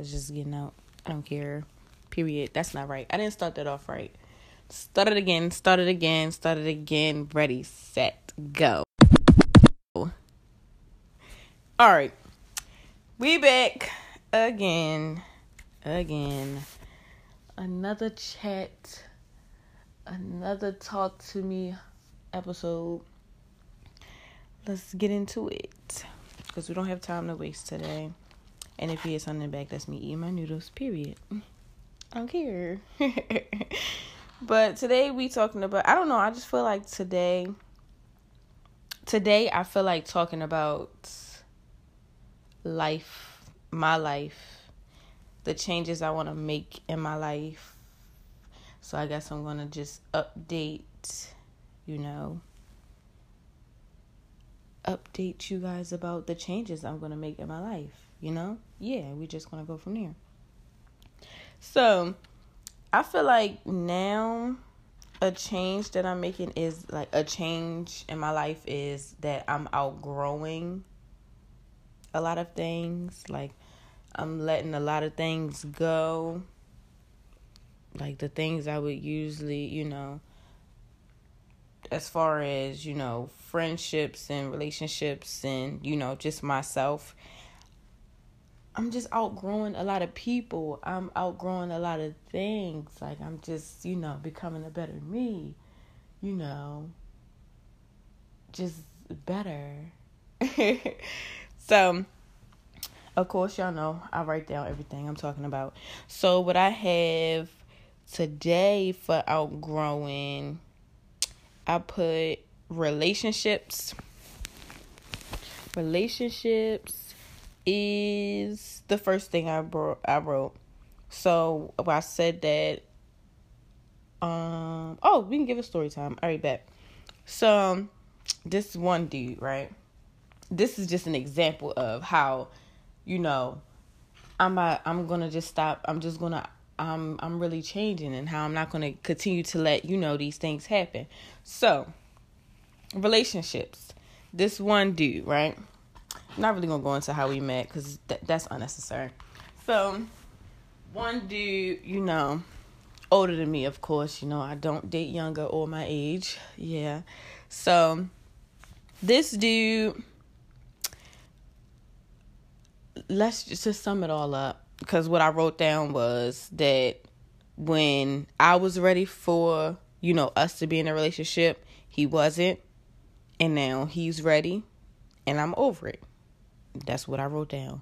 It's just getting out. I don't care. Period. That's not right. I didn't start that off right. Start it again. Start it again. Start it again. Ready, set, go. All right. We back again. Again. Another chat. Another talk to me episode. Let's get into it. Because we don't have time to waste today. And if you hear something back, that's me eating my noodles, period. I don't care. but today we talking about I don't know, I just feel like today today I feel like talking about life, my life, the changes I want to make in my life. So I guess I'm going to just update, you know, update you guys about the changes I'm going to make in my life you know? Yeah, we're just gonna go from there. So I feel like now a change that I'm making is like a change in my life is that I'm outgrowing a lot of things. Like I'm letting a lot of things go. Like the things I would usually, you know, as far as, you know, friendships and relationships and, you know, just myself I'm just outgrowing a lot of people. I'm outgrowing a lot of things. Like I'm just, you know, becoming a better me. You know, just better. so, of course, y'all know I write down everything I'm talking about. So, what I have today for outgrowing, I put relationships. Relationships is the first thing I brought I wrote. So I said that um oh we can give a story time. All right, bet. So this one dude, right? This is just an example of how, you know, I'm i'm gonna just stop. I'm just gonna I'm I'm really changing and how I'm not gonna continue to let you know these things happen. So relationships. This one dude, right? Not really gonna go into how we met because th- that's unnecessary. So, one dude, you know, older than me, of course. You know, I don't date younger or my age. Yeah. So, this dude, let's just sum it all up because what I wrote down was that when I was ready for, you know, us to be in a relationship, he wasn't. And now he's ready and I'm over it. That's what I wrote down.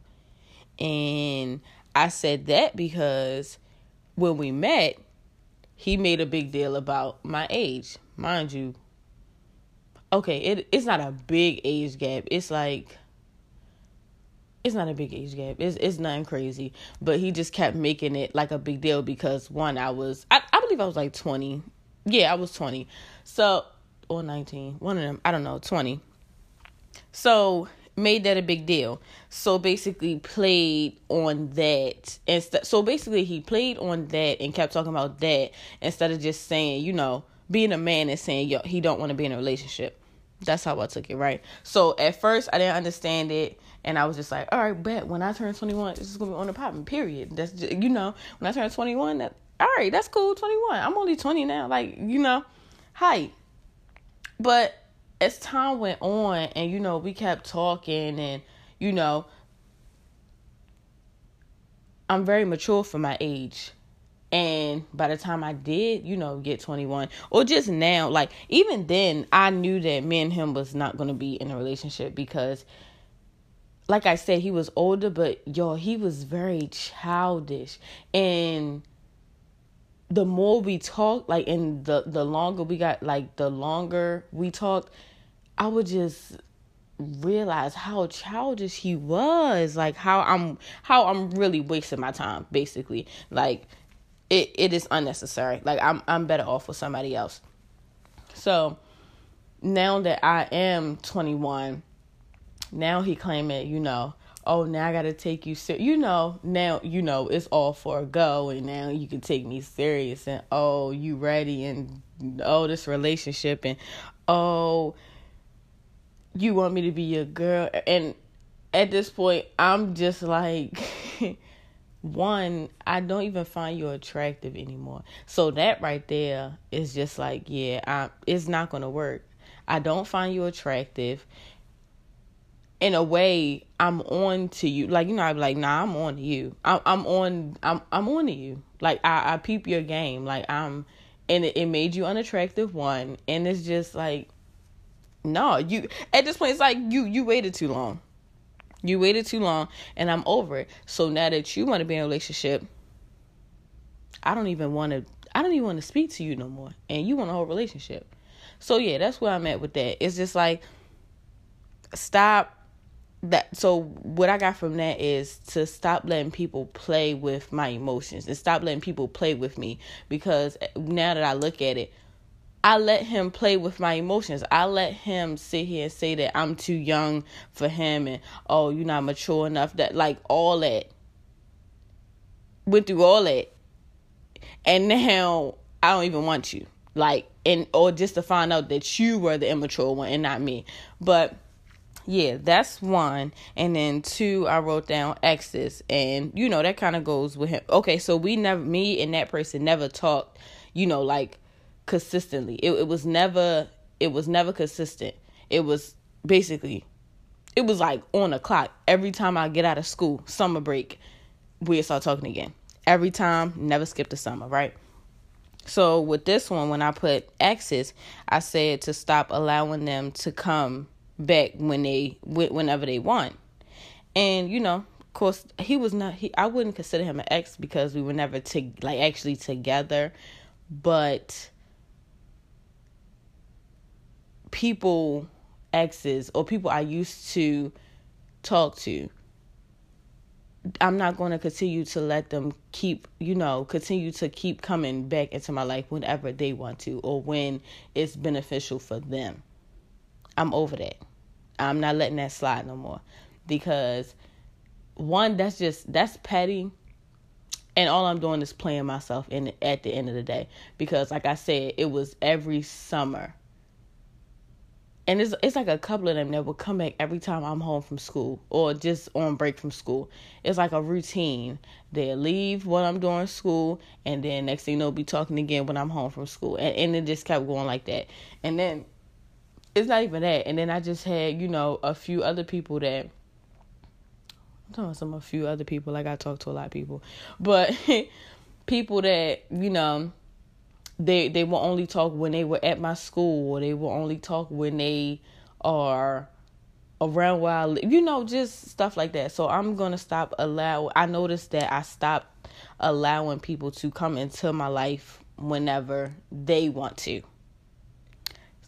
And I said that because when we met, he made a big deal about my age. Mind you, okay, it it's not a big age gap. It's like it's not a big age gap. It's it's nothing crazy. But he just kept making it like a big deal because one, I was I, I believe I was like twenty. Yeah, I was twenty. So or nineteen. One of them, I don't know, twenty. So made that a big deal. So basically played on that instead so basically he played on that and kept talking about that instead of just saying, you know, being a man and saying yo he don't want to be in a relationship. That's how I took it, right? So at first I didn't understand it and I was just like, all right, bet when I turn 21, this is going to be on the popping, period. That's just, you know, when I turn 21, that all right, that's cool, 21. I'm only 20 now, like, you know, height. But as time went on and you know we kept talking and you know I'm very mature for my age. And by the time I did, you know, get 21 or just now, like even then, I knew that me and him was not going to be in a relationship because like I said, he was older, but yo, he was very childish. And the more we talked, like and the the longer we got, like the longer we talked, I would just realize how childish he was. Like how i'm how i'm really wasting my time basically. Like it it is unnecessary. Like i'm i'm better off with somebody else. So now that i am 21 now he claiming you know oh now i gotta take you ser-. you know now you know it's all for a go and now you can take me serious and oh you ready and oh this relationship and oh you want me to be your girl and at this point i'm just like one, I don't even find you attractive anymore. So that right there is just like, yeah, I, it's not gonna work. I don't find you attractive. In a way, I'm on to you. Like you know, I'm like, nah, I'm on to you. I'm, I'm on. I'm, I'm on to you. Like I, I peep your game. Like I'm, and it, it made you unattractive. One, and it's just like, no, you. At this point, it's like you, you waited too long. You waited too long, and I'm over it. So now that you want to be in a relationship, I don't even want to. I don't even want to speak to you no more, and you want a whole relationship. So yeah, that's where I'm at with that. It's just like stop that so what I got from that is to stop letting people play with my emotions and stop letting people play with me because now that I look at it, I let him play with my emotions. I let him sit here and say that I'm too young for him and oh, you're not mature enough that like all that. Went through all that. And now I don't even want you. Like and or just to find out that you were the immature one and not me. But yeah, that's one. And then two, I wrote down exes. And, you know, that kind of goes with him. Okay, so we never, me and that person never talked, you know, like consistently. It, it was never, it was never consistent. It was basically, it was like on the clock. Every time I get out of school, summer break, we start talking again. Every time, never skip the summer, right? So with this one, when I put exes, I said to stop allowing them to come back when they whenever they want. And you know, of course, he was not. He I wouldn't consider him an ex because we were never to like actually together, but people exes or people I used to talk to I'm not going to continue to let them keep, you know, continue to keep coming back into my life whenever they want to or when it's beneficial for them. I'm over that. I'm not letting that slide no more because one that's just that's petty and all I'm doing is playing myself in at the end of the day because like I said it was every summer and it's it's like a couple of them that will come back every time I'm home from school or just on break from school. It's like a routine. They leave when I'm doing school, and then next thing you know, be talking again when I'm home from school, and and it just kept going like that. And then it's not even that. And then I just had you know a few other people that. I'm talking about some a few other people. Like I talk to a lot of people, but people that you know they they will only talk when they were at my school or they will only talk when they are around where I live. You know, just stuff like that. So I'm gonna stop allow I noticed that I stopped allowing people to come into my life whenever they want to.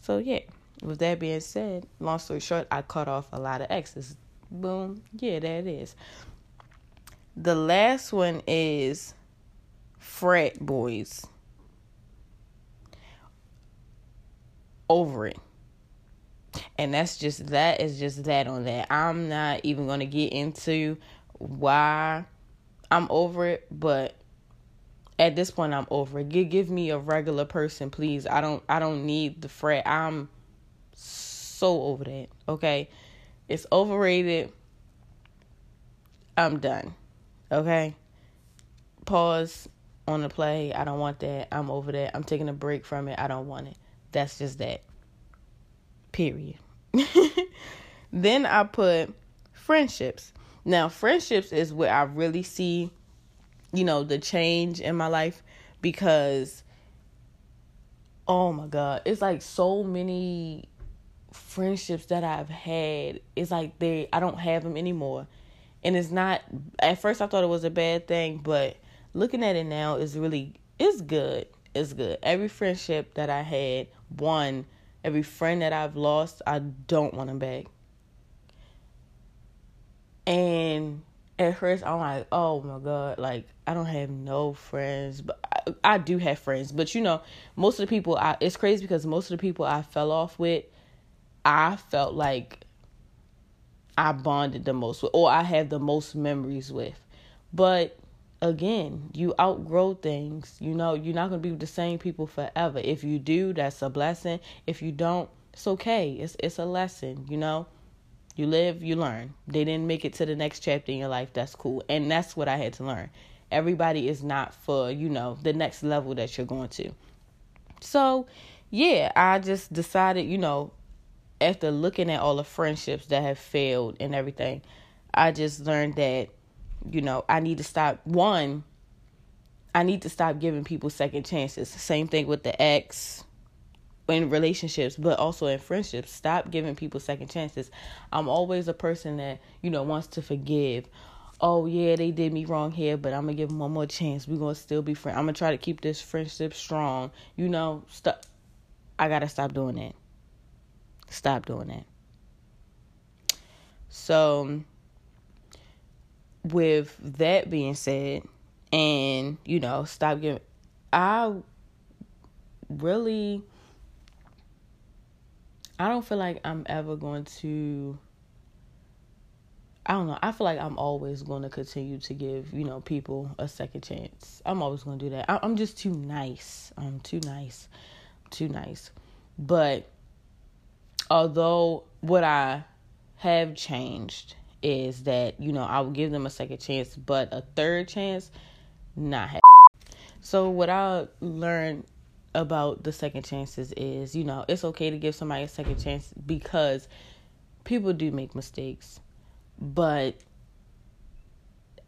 So yeah. With that being said, long story short, I cut off a lot of exes. Boom. Yeah, that is. The last one is frat boys. over it. And that's just that is just that on that. I'm not even going to get into why I'm over it, but at this point I'm over it. Give give me a regular person, please. I don't I don't need the frat. I'm so over that. Okay? It's overrated. I'm done. Okay? Pause on the play. I don't want that. I'm over that. I'm taking a break from it. I don't want it. That's just that. Period. then I put friendships. Now, friendships is where I really see, you know, the change in my life because, oh my God, it's like so many friendships that I've had. It's like they, I don't have them anymore. And it's not, at first I thought it was a bad thing, but looking at it now is really, it's good. It's good. Every friendship that I had one, every friend that I've lost, I don't want them back. And at first, I'm like, oh my God, like, I don't have no friends, but I, I do have friends. But you know, most of the people, I, it's crazy because most of the people I fell off with, I felt like I bonded the most with, or I have the most memories with. But again, you outgrow things. You know, you're not going to be with the same people forever. If you do, that's a blessing. If you don't, it's okay. It's it's a lesson, you know. You live, you learn. They didn't make it to the next chapter in your life. That's cool. And that's what I had to learn. Everybody is not for, you know, the next level that you're going to. So, yeah, I just decided, you know, after looking at all the friendships that have failed and everything, I just learned that, you know, I need to stop. One, I need to stop giving people second chances. Same thing with the ex in relationships, but also in friendships. Stop giving people second chances. I'm always a person that, you know, wants to forgive. Oh, yeah, they did me wrong here, but I'm going to give them one more chance. We're going to still be friends. I'm going to try to keep this friendship strong. You know, stop. I got to stop doing that. Stop doing that. So, with that being said, and you know, stop giving, I really I don't feel like I'm ever going to I don't know. I feel like I'm always going to continue to give, you know, people a second chance. I'm always going to do that. I, am just too nice. I'm too nice. too nice. But although what I have changed is that, you know, I will give them a second chance, but a third chance, not. have. So what I learned about the second chances is, you know, it's okay to give somebody a second chance because people do make mistakes. But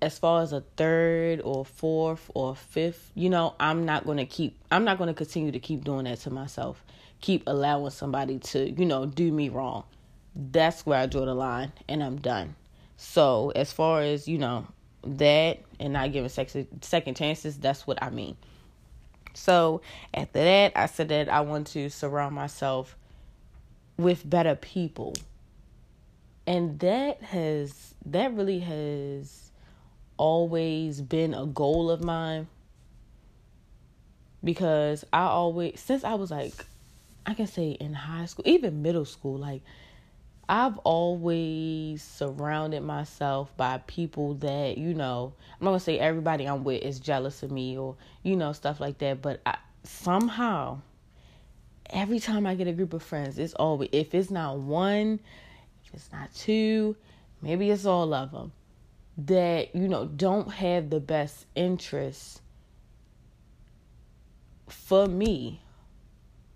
as far as a third or fourth or fifth, you know, I'm not going to keep I'm not going to continue to keep doing that to myself. Keep allowing somebody to, you know, do me wrong. That's where I draw the line and I'm done. So, as far as, you know, that and not giving second chances, that's what I mean. So after that, I said that I want to surround myself with better people. And that has that really has always been a goal of mine because I always since I was like I can say in high school, even middle school, like I've always surrounded myself by people that, you know, I'm not to say everybody I'm with is jealous of me or, you know, stuff like that, but I, somehow, every time I get a group of friends, it's always, if it's not one, if it's not two, maybe it's all of them, that, you know, don't have the best interests for me.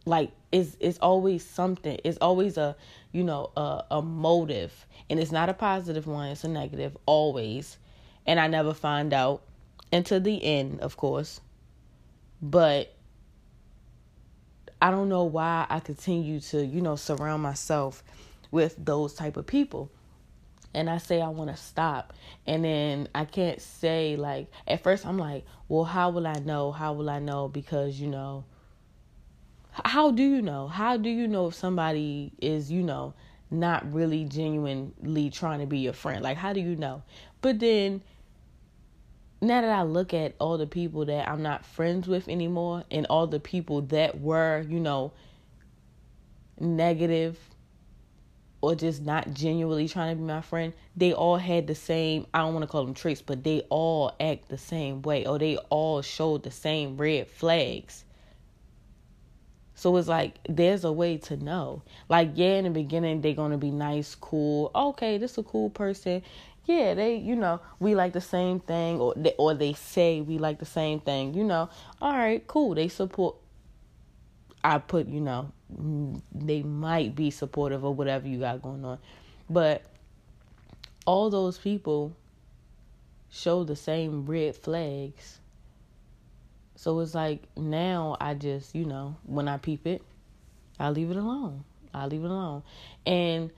Like, it's, it's always something. It's always a, you know, a, a motive. And it's not a positive one, it's a negative, always. And I never find out until the end, of course. But I don't know why I continue to, you know, surround myself with those type of people. And I say I want to stop. And then I can't say like at first I'm like, "Well, how will I know? How will I know because, you know, how do you know? How do you know if somebody is, you know, not really genuinely trying to be your friend? Like, how do you know? But then, now that I look at all the people that I'm not friends with anymore and all the people that were, you know, negative or just not genuinely trying to be my friend, they all had the same, I don't want to call them traits, but they all act the same way or they all showed the same red flags. So it's like there's a way to know. Like yeah, in the beginning they're gonna be nice, cool. Okay, this is a cool person. Yeah, they you know we like the same thing, or they, or they say we like the same thing. You know, all right, cool. They support. I put you know mm, they might be supportive of whatever you got going on, but all those people show the same red flags so it's like now I just, you know, when I peep it, I leave it alone. I leave it alone. And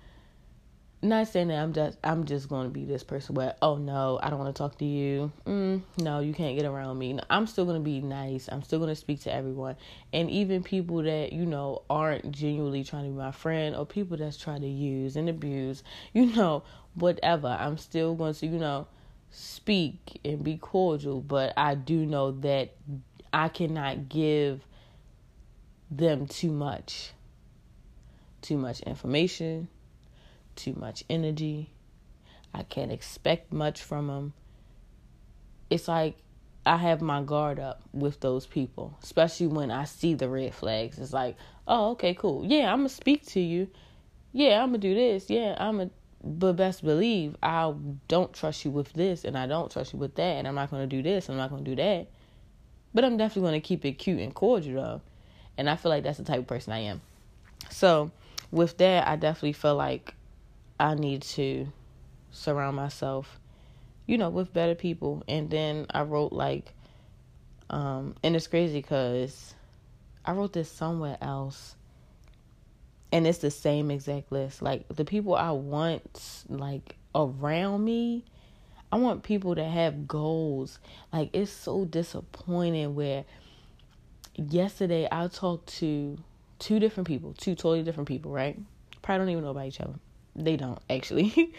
not saying that I'm just I'm just going to be this person where oh no I don't want to talk to you. Mm, no you can't get around me. I'm still going to be nice. I'm still going to speak to everyone. And even people that you know aren't genuinely trying to be my friend or people that's trying to use and abuse you know whatever. I'm still going to you know speak and be cordial, but I do know that I cannot give them too much. Too much information, too much energy. I can't expect much from them. It's like I have my guard up with those people, especially when I see the red flags. It's like, oh, okay, cool. Yeah, I'm going to speak to you. Yeah, I'm going to do this. Yeah, I'm going to but best believe I don't trust you with this and I don't trust you with that and I'm not going to do this and I'm not going to do that. But I'm definitely going to keep it cute and cordial though. And I feel like that's the type of person I am. So, with that, I definitely feel like I need to surround myself, you know, with better people. And then I wrote like, um, and it's crazy because I wrote this somewhere else and it's the same exact list. Like the people I want like around me, I want people to have goals. Like it's so disappointing where yesterday I talked to two different people, two totally different people, right? Probably don't even know about each other. They don't actually.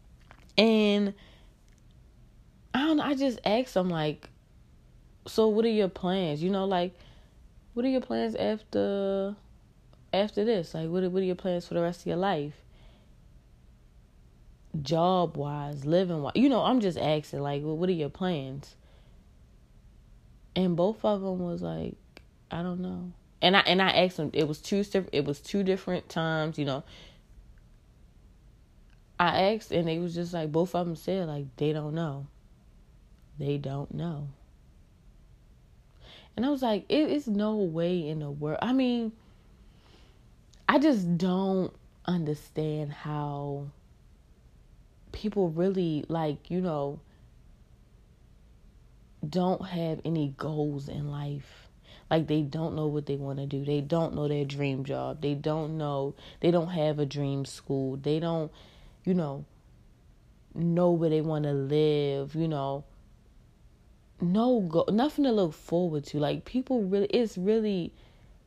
and I don't know, I just asked them like, so what are your plans? You know, like what are your plans after after this? Like, what are, what are your plans for the rest of your life? Job wise, living wise, you know, I'm just asking, like, well, what are your plans? And both of them was like, I don't know. And I and I asked them. It was two it was two different times, you know. I asked, and they was just like both of them said like they don't know. They don't know. And I was like, it is no way in the world. I mean, I just don't understand how people really like, you know, don't have any goals in life. Like they don't know what they want to do. They don't know their dream job. They don't know they don't have a dream school. They don't, you know, know where they want to live, you know. No go nothing to look forward to. Like people really it's really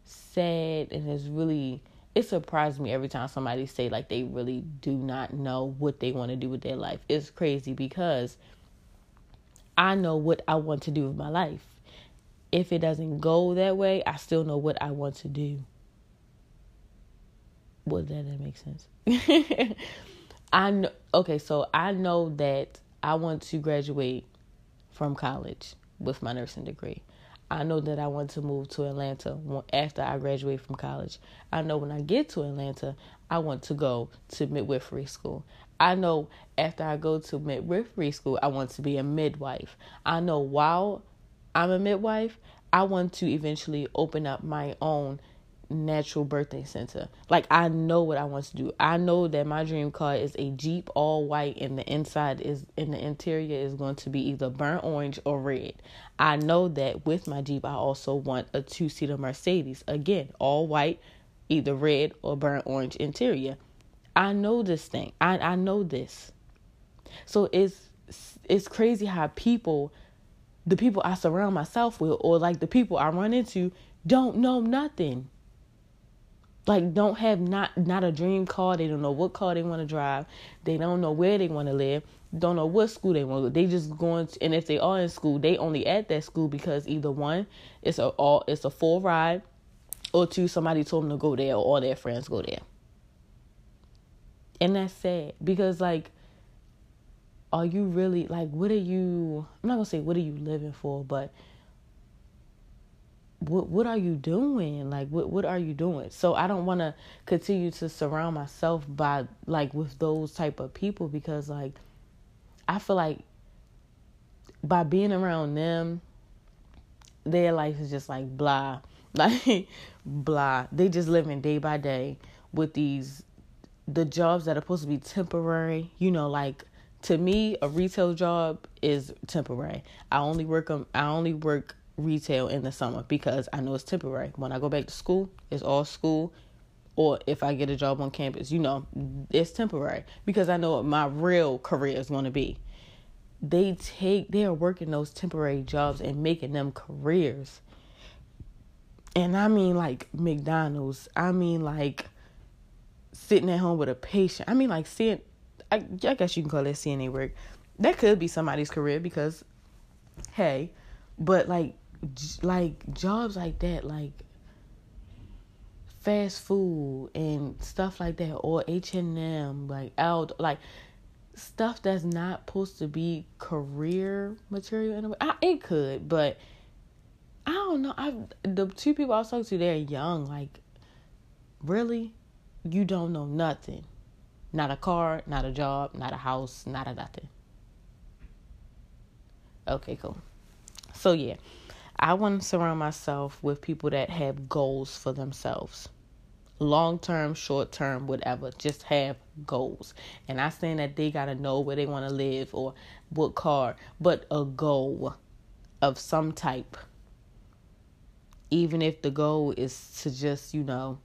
sad and it's really it surprises me every time somebody say like they really do not know what they want to do with their life. It's crazy because I know what I want to do with my life. If it doesn't go that way, I still know what I want to do. Well, that that make sense. I know. Okay, so I know that I want to graduate from college with my nursing degree. I know that I want to move to Atlanta after I graduate from college. I know when I get to Atlanta, I want to go to midwifery school. I know after I go to midwifery school, I want to be a midwife. I know while I'm a midwife, I want to eventually open up my own natural birthing center. Like I know what I want to do. I know that my dream car is a Jeep all white and the inside is in the interior is going to be either burnt orange or red. I know that with my Jeep I also want a two-seater Mercedes. Again, all white, either red or burnt orange interior. I know this thing. I I know this. So it's it's crazy how people the people I surround myself with or like the people I run into don't know nothing like don't have not not a dream car. They don't know what car they want to drive. They don't know where they want to live. Don't know what school they want. To they just going to, and if they are in school they only at that school because either one it's a all it's a full ride or two somebody told them to go there or all their friends go there. And that's sad because like are you really like what are you i'm not gonna say what are you living for but what what are you doing? Like what what are you doing? So i don't want to continue to surround myself by like with those type of people because like i feel like by being around them their life is just like blah like blah. They just living day by day with these the jobs that are supposed to be temporary. You know like to me a retail job is temporary. I only work um i only work retail in the summer because I know it's temporary. When I go back to school, it's all school. Or if I get a job on campus, you know, it's temporary because I know what my real career is going to be. They take, they are working those temporary jobs and making them careers. And I mean, like McDonald's. I mean, like sitting at home with a patient. I mean, like seeing, I, I guess you can call that CNA work. That could be somebody's career because, hey, but like like jobs like that, like fast food and stuff like that, or H and M, like out, like stuff that's not supposed to be career material in a way. I, it could, but I don't know. I the two people I was talking to, they're young. Like, really, you don't know nothing. Not a car, not a job, not a house, not a nothing. Okay, cool. So, yeah, I want to surround myself with people that have goals for themselves long term, short term, whatever. Just have goals. And not saying that they gotta know where they wanna live or what car, but a goal of some type. Even if the goal is to just, you know,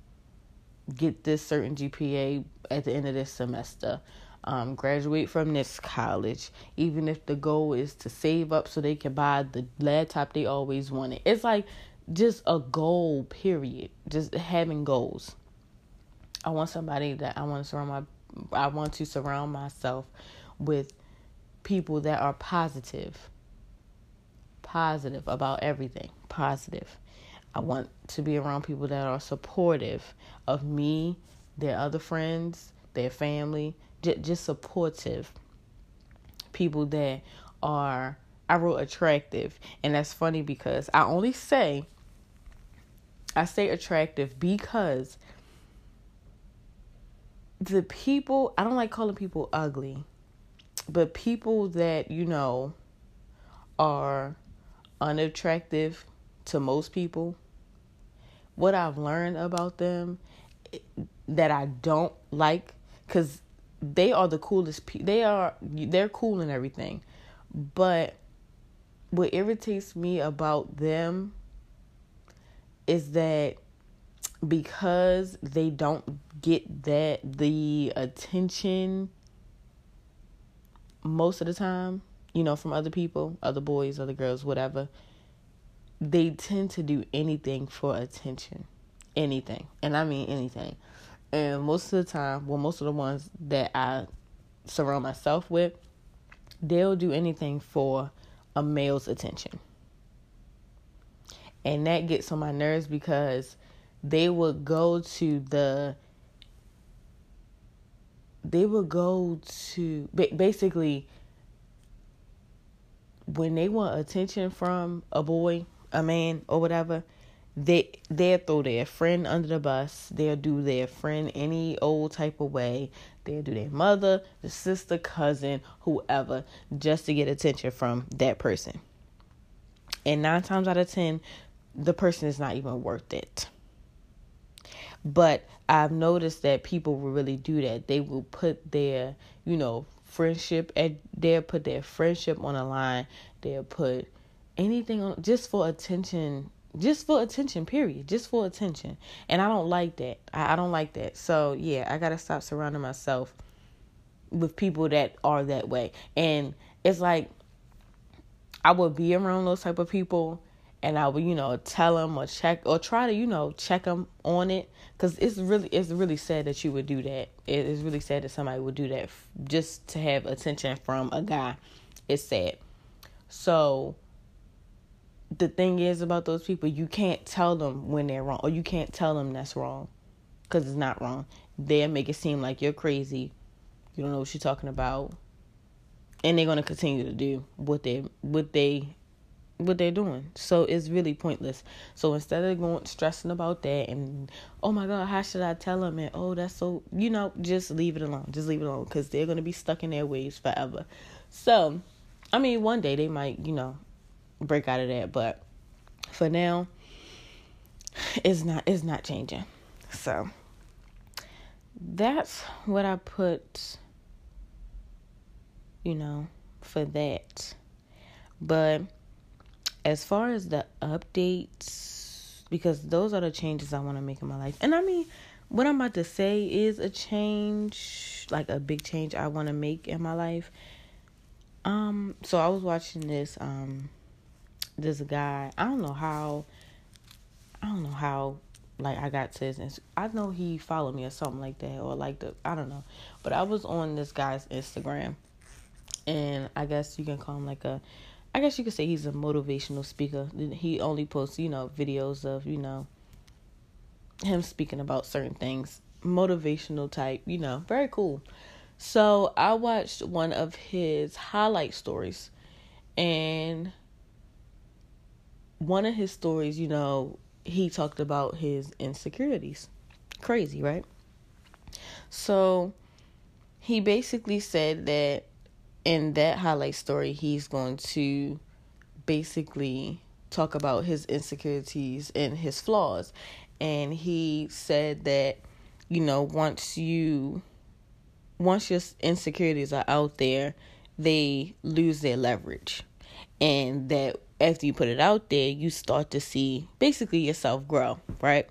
get this certain GPA at the end of this semester, um, graduate from this college, even if the goal is to save up so they can buy the laptop they always wanted. It's like just a goal, period. Just having goals. I want somebody that I want to surround my I want to surround myself with people that are positive. Positive about everything. Positive. I want to be around people that are supportive of me, their other friends, their family, just, supportive. People that are I wrote attractive, and that's funny because I only say I say attractive because the people I don't like calling people ugly, but people that you know are unattractive to most people. What I've learned about them that I don't like cuz they are the coolest pe- they are they're cool and everything. But what irritates me about them is that because they don't get that the attention most of the time, you know, from other people, other boys, other girls, whatever, they tend to do anything for attention. Anything. And I mean anything. And most of the time, well, most of the ones that I surround myself with, they'll do anything for a male's attention. And that gets on my nerves because they would go to the they would go to basically when they want attention from a boy, a man, or whatever, they they'll throw their friend under the bus. They'll do their friend any old type of way. They'll do their mother, the sister, cousin, whoever, just to get attention from that person. And nine times out of ten, the person is not even worth it. But I've noticed that people will really do that. They will put their, you know, friendship at they'll put their friendship on the line. They'll put anything on just for attention just for attention period just for attention and i don't like that I, I, don't like that so yeah i gotta stop surrounding myself with people that are that way and it's like i would be around those type of people and I would, you know, tell them or check or try to, you know, check them on it because it's really, it's really sad that you would do that. It is really sad that somebody would do that just to have attention from a guy. It's sad. So the thing is about those people, you can't tell them when they're wrong or you can't tell them that's wrong because it's not wrong. They'll make it seem like you're crazy. You don't know what you're talking about. And they're gonna continue to do what they what they what they're doing. So it's really pointless. So instead of going stressing about that and oh my god, how should I tell them? And oh, that's so you know, just leave it alone. Just leave it alone because they're gonna be stuck in their ways forever. So, I mean, one day they might you know break out of that, but for now, it's not it's not changing. So that's what I put. You know, for that, but as far as the updates, because those are the changes I want to make in my life. And I mean, what I'm about to say is a change, like a big change I want to make in my life. Um, so I was watching this um this guy, I don't know how I don't know how like I got to his I know he followed me or something like that or like the I don't know. But I was on this guy's Instagram and I guess you can call him like a I guess you could say he's a motivational speaker. He only posts, you know, videos of, you know, him speaking about certain things, motivational type, you know, very cool. So I watched one of his highlight stories, and one of his stories, you know, he talked about his insecurities. Crazy, right? So he basically said that in that highlight story, he's going to basically talk about his insecurities and his flaws. And he said that, you know, once you once your insecurities are out there, they lose their leverage. And that after you put it out there, you start to see basically yourself grow, right?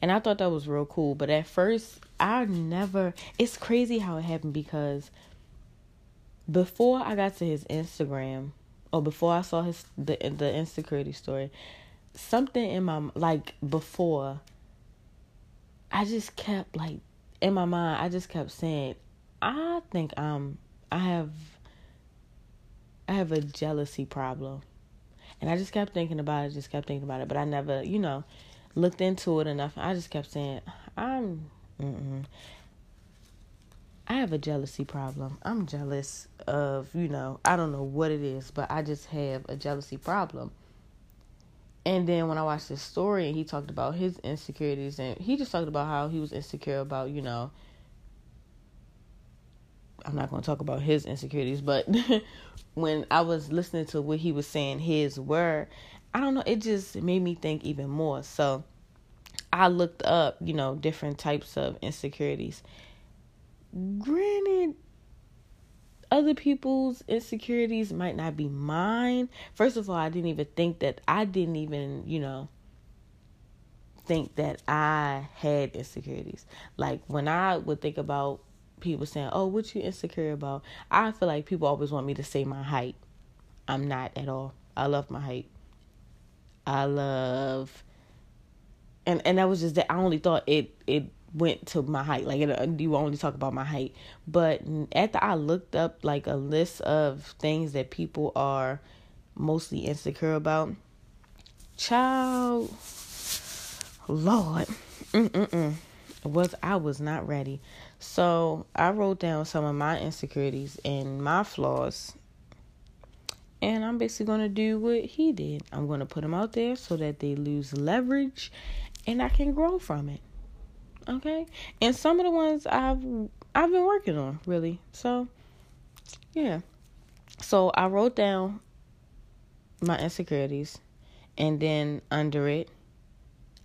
And I thought that was real cool. But at first, I never, it's crazy how it happened because before I got to his Instagram, or before I saw his the the insecurity story, something in my like before I just kept like in my mind I just kept saying I think I'm I have I have a jealousy problem. And I just kept thinking about it, just kept thinking about it, but I never, you know, looked into it enough. I just kept saying, I'm mm-mm. I have a jealousy problem. I'm jealous of, you know, I don't know what it is, but I just have a jealousy problem. And then when I watched this story and he talked about his insecurities and he just talked about how he was insecure about, you know, I'm not going to talk about his insecurities, but when I was listening to what he was saying, his were, I don't know, it just made me think even more. So I looked up, you know, different types of insecurities granted other people's insecurities might not be mine. First of all, I didn't even think that I didn't even, you know, think that I had insecurities. Like when I would think about people saying, "Oh, what you insecure about?" I feel like people always want me to say my height. I'm not at all. I love my height. I love and and that was just that I only thought it it went to my height. Like uh, you only talk about my height, but after I looked up like a list of things that people are mostly insecure about, child, Lord, mm-mm-mm, was I was not ready. So I wrote down some of my insecurities and my flaws. And I'm basically going to do what he did. I'm going to put them out there so that they lose leverage and I can grow from it. Okay? And some of the ones I've I've been working on, really. So, yeah. So, I wrote down my insecurities and then under it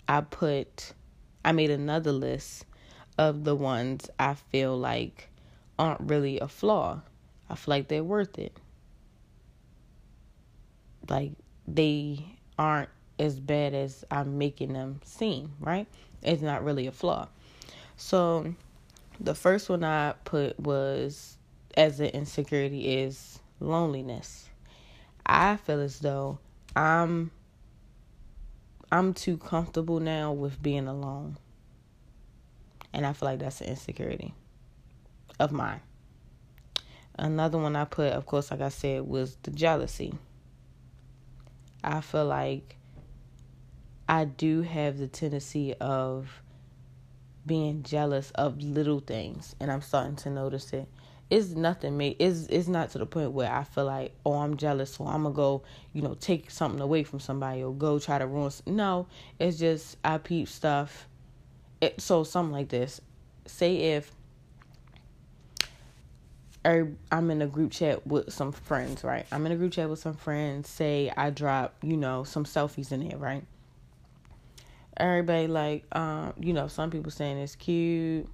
I put I made another list of the ones I feel like aren't really a flaw. I feel like they're worth it. Like they aren't as bad as I'm making them seem, right? It's not really a flaw. So the first one I put was as an insecurity is loneliness. I feel as though I'm I'm too comfortable now with being alone. And I feel like that's an insecurity of mine. Another one I put, of course, like I said, was the jealousy. I feel like I do have the tendency of being jealous of little things, and I'm starting to notice it. It's nothing me. It's it's not to the point where I feel like oh I'm jealous, so I'm gonna go you know take something away from somebody or go try to ruin. No, it's just I peep stuff. It, so something like this. Say if I'm in a group chat with some friends, right? I'm in a group chat with some friends. Say I drop, you know, some selfies in there, right? everybody like um you know some people saying it's cute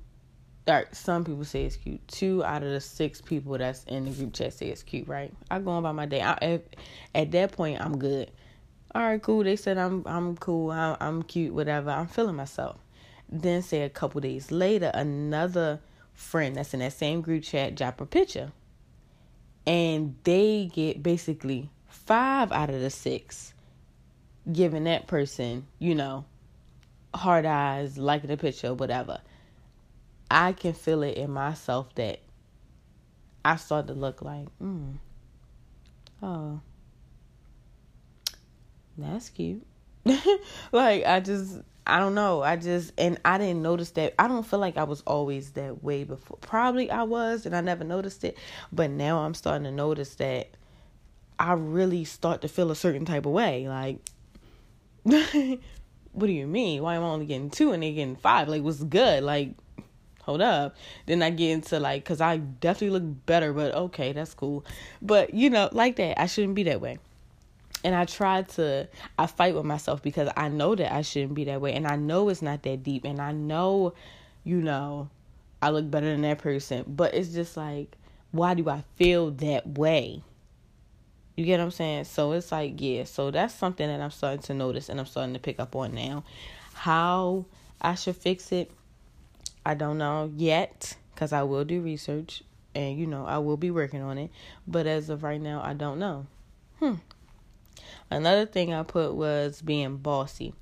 or some people say it's cute. Two out of the six people that's in the group chat say it's cute right? I go on by my day. I, at, at that point i'm good. All right cool. They said i'm i'm cool. I, i'm cute whatever. I'm feeling myself. Then say a couple days later another friend that's in that same group chat drop a picture. And they get basically five out of the six giving that person you know hard eyes, liking the picture, whatever. I can feel it in myself that I start to look like, mm, oh, that's cute. like I just I don't know. I just and I didn't notice that. I don't feel like I was always that way before. Probably I was and I never noticed it, but now I'm starting to notice that I really start to feel a certain type of way. Like what do you mean? Why am I only getting two and they getting five? Like, what's good? Like, hold up. Then I get into like, cause I definitely look better, but okay, that's cool. But you know, like that, I shouldn't be that way. And I try to, I fight with myself because I know that I shouldn't be that way. And I know it's not that deep. And I know, you know, I look better than that person. But it's just like, why do I feel that way? You get what I'm saying? So it's like, yeah, so that's something that I'm starting to notice and I'm starting to pick up on now. How I should fix it, I don't know yet because I will do research and you know I will be working on it. But as of right now, I don't know. Hmm. Another thing I put was being bossy.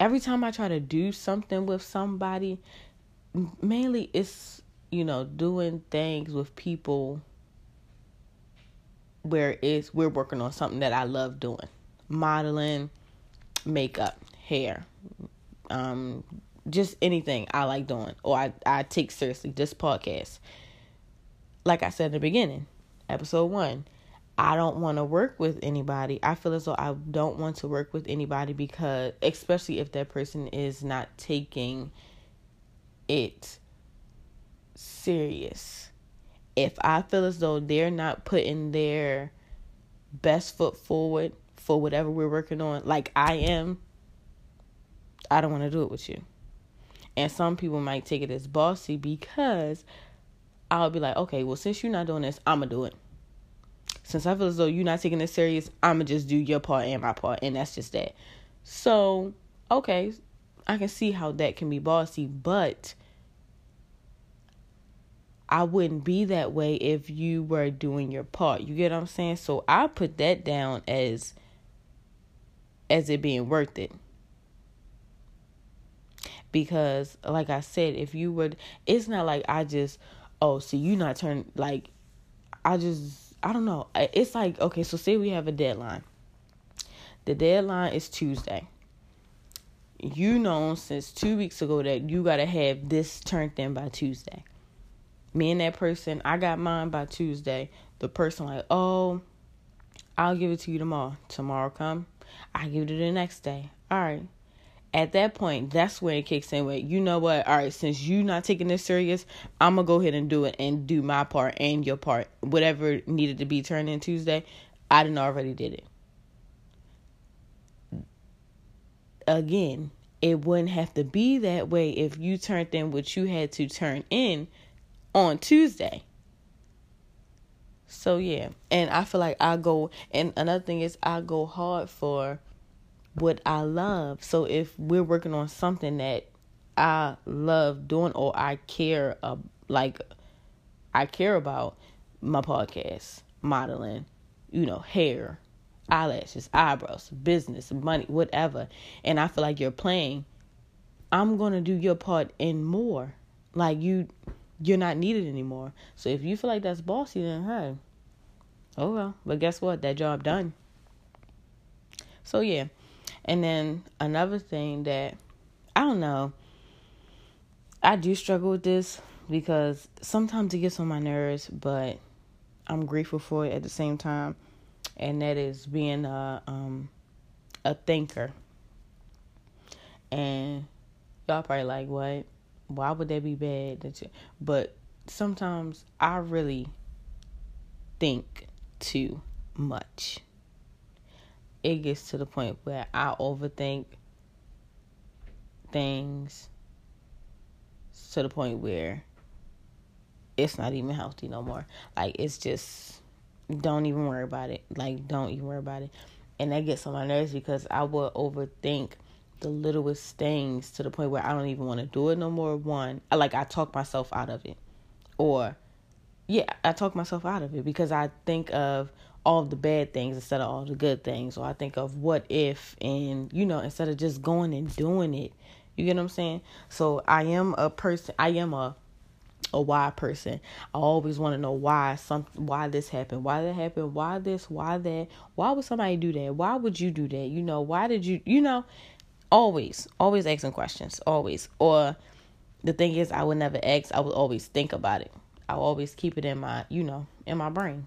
Every time I try to do something with somebody, mainly it's you know doing things with people where it's we're working on something that I love doing, modeling, makeup, hair, um, just anything I like doing or I, I take seriously this podcast. Like I said in the beginning, episode one, I don't want to work with anybody. I feel as though I don't want to work with anybody because, especially if that person is not taking it serious. If I feel as though they're not putting their best foot forward for whatever we're working on, like I am, I don't want to do it with you. And some people might take it as bossy because I'll be like, okay, well, since you're not doing this, I'm going to do it. Since I feel as though you're not taking this serious, I'm going to just do your part and my part. And that's just that. So, okay, I can see how that can be bossy, but I wouldn't be that way if you were doing your part. You get what I'm saying? So I put that down as as it being worth it because like I said, if you would it's not like I just oh, see you not turn like I just I don't know. It's like okay, so say we have a deadline. The deadline is Tuesday. You know since 2 weeks ago that you got to have this turned in by Tuesday. Me and that person, I got mine by Tuesday. The person like, "Oh, I'll give it to you tomorrow. Tomorrow come, I give it to the next day. All right at that point, that's when it kicks in with, you know what, all right, since you not taking this serious, I'm gonna go ahead and do it and do my part and your part. Whatever needed to be turned in Tuesday, I didn't already did it. Again, it wouldn't have to be that way if you turned in what you had to turn in on Tuesday. So yeah, and I feel like I go and another thing is I go hard for what I love. So if we're working on something that I love doing or I care uh, like I care about my podcast, modeling, you know, hair, eyelashes, eyebrows, business, money, whatever, and I feel like you're playing, I'm going to do your part and more. Like you you're not needed anymore. So if you feel like that's bossy then hey. Oh well, but guess what? That job done. So yeah, and then another thing that I don't know, I do struggle with this because sometimes it gets on my nerves, but I'm grateful for it at the same time, and that is being a um a thinker. And y'all probably like, what? Why would that be bad? But sometimes I really think too much it gets to the point where I overthink things to the point where it's not even healthy no more. Like it's just don't even worry about it. Like don't even worry about it. And that gets on my nerves because I will overthink the littlest things to the point where I don't even want to do it no more. One, like I talk myself out of it. Or yeah, I talk myself out of it because I think of all the bad things instead of all the good things. Or I think of what if and you know, instead of just going and doing it. You get what I'm saying? So I am a person I am a a why person. I always want to know why some why this happened, why that happened, why this, why that, why would somebody do that? Why would you do that? You know, why did you you know, always, always asking questions, always. Or the thing is I would never ask, I would always think about it. I always keep it in my, you know, in my brain.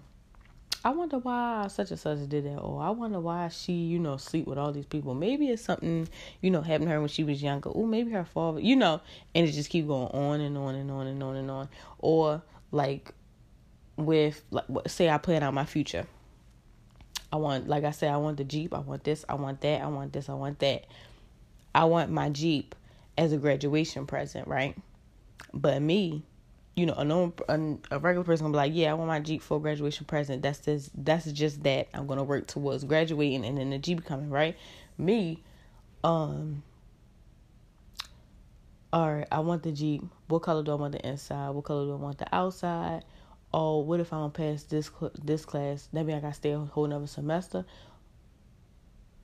I wonder why such and such did that, or I wonder why she, you know, sleep with all these people. Maybe it's something, you know, happened to her when she was younger. Oh, maybe her father, you know, and it just keep going on and on and on and on and on. Or like with, like, say I plan out my future. I want, like I said, I want the Jeep. I want this. I want that. I want this. I want that. I want my Jeep as a graduation present, right? But me, you know, a normal, a, a regular person gonna be like, yeah, I want my Jeep for graduation present. That's just that's just that. I'm gonna work towards graduating and then the Jeep coming, right? Me, um, all right, I want the Jeep. What color do I want the inside? What color do I want the outside? Oh, what if I don't pass this this class? That Maybe I gotta stay a whole another semester.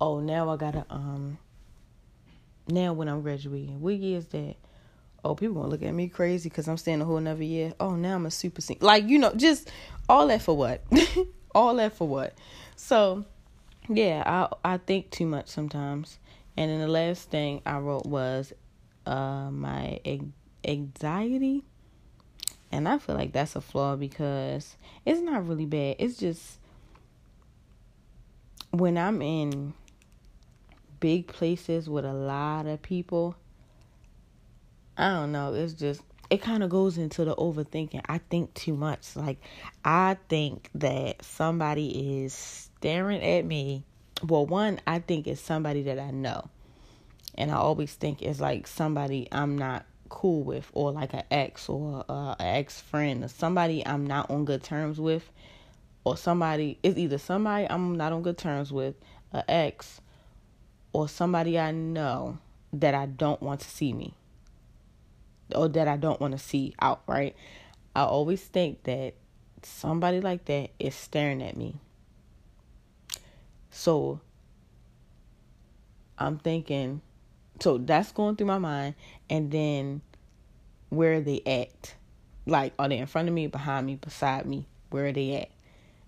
Oh, now I gotta um. Now when I'm graduating, what year is that? Oh, people gonna look at me crazy because I'm staying a whole another year. Oh, now I'm a super. Like, you know, just all that for what? all that for what? So, yeah, I I think too much sometimes. And then the last thing I wrote was uh my anxiety. And I feel like that's a flaw because it's not really bad. It's just when I'm in big places with a lot of people, I don't know. It's just it kind of goes into the overthinking. I think too much. Like I think that somebody is staring at me. Well, one, I think it's somebody that I know. And I always think it's like somebody I'm not cool with or like an ex or uh, an ex friend or somebody I'm not on good terms with or somebody it's either somebody I'm not on good terms with, an ex or somebody I know that I don't want to see me or that I don't want to see out, right? I always think that somebody like that is staring at me. So I'm thinking, so that's going through my mind, and then where are they at? Like, are they in front of me, behind me, beside me? Where are they at?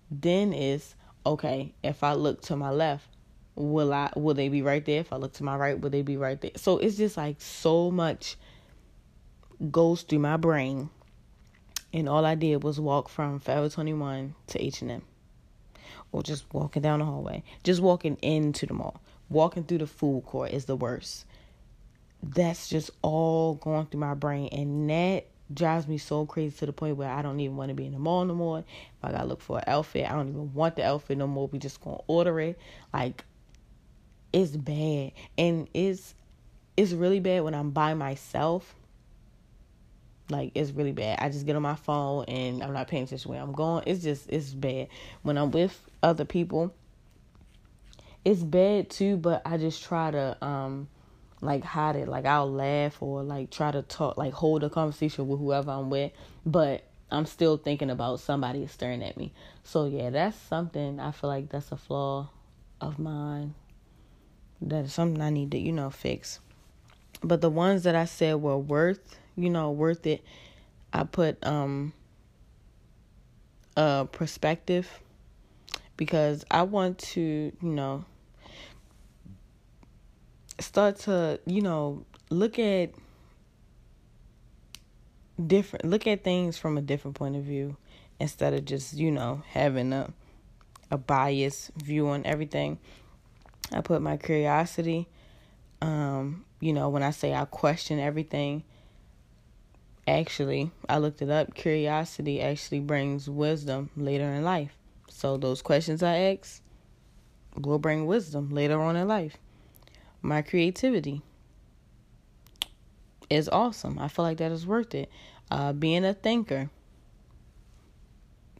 Then is okay. If I look to my left, will I? Will they be right there? If I look to my right, will they be right there? So it's just like so much goes through my brain and all I did was walk from Forever 21 to H&M or just walking down the hallway just walking into the mall walking through the food court is the worst that's just all going through my brain and that drives me so crazy to the point where I don't even want to be in the mall no more. If I gotta look for an outfit, I don't even want the outfit no more. We just gonna order it. Like it's bad. And it's it's really bad when I'm by myself like it's really bad. I just get on my phone and I'm not paying attention where I'm going. It's just it's bad. When I'm with other people, it's bad too, but I just try to um like hide it. Like I'll laugh or like try to talk like hold a conversation with whoever I'm with, but I'm still thinking about somebody staring at me. So yeah, that's something I feel like that's a flaw of mine. That is something I need to, you know, fix. But the ones that I said were worth you know, worth it. I put um a perspective because I want to, you know, start to, you know, look at different look at things from a different point of view instead of just, you know, having a a biased view on everything. I put my curiosity um, you know, when I say I question everything, actually, I looked it up. Curiosity actually brings wisdom later in life. So those questions I ask will bring wisdom later on in life. My creativity is awesome. I feel like that is worth it. Uh, being a thinker,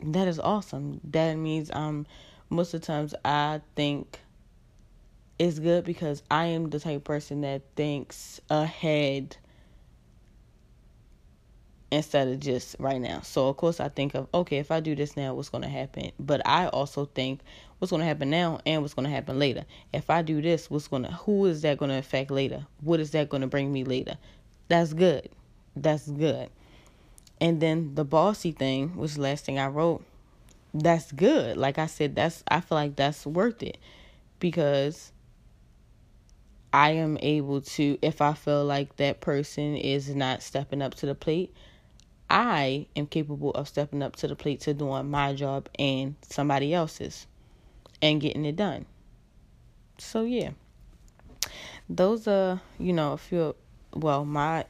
that is awesome. That means um most of the times I think it's good because I am the type person that thinks ahead instead of just right now. So of course I think of okay, if I do this now, what's going to happen? But I also think what's going to happen now and what's going to happen later. If I do this, what's going to who is that going to affect later? What is that going to bring me later? That's good. That's good. And then the bossy thing, which the last thing I wrote, that's good. Like I said, that's I feel like that's worth it because I am able to if I feel like that person is not stepping up to the plate, I am capable of stepping up to the plate to doing my job and somebody else's and getting it done. So, yeah. Those are, you know, a few, well, my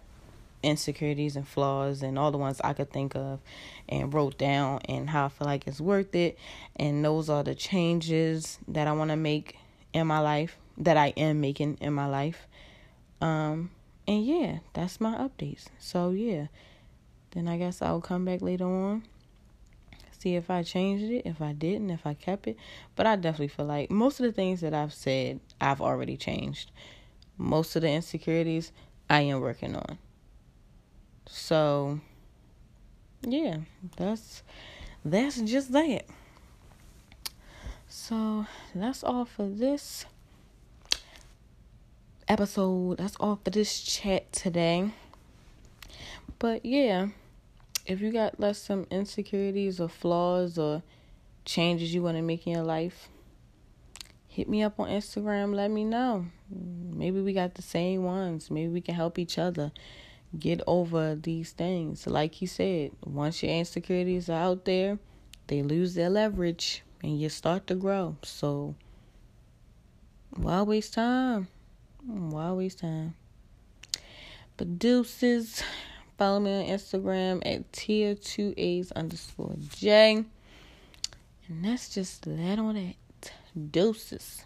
insecurities and flaws and all the ones I could think of and wrote down and how I feel like it's worth it. And those are the changes that I want to make in my life, that I am making in my life. Um, and yeah, that's my updates. So, yeah. Then I guess I'll come back later on, see if I changed it, if I didn't, if I kept it. But I definitely feel like most of the things that I've said, I've already changed. Most of the insecurities, I am working on. So, yeah, that's that's just that. So, that's all for this episode. That's all for this chat today. But yeah, if you got less some insecurities or flaws or changes you want to make in your life, hit me up on Instagram. Let me know. Maybe we got the same ones. Maybe we can help each other get over these things. Like you said, once your insecurities are out there, they lose their leverage and you start to grow. So, why waste time? Why waste time? But deuces. Follow me on Instagram at tier 2A's underscore J. And that's just that on that. Doses.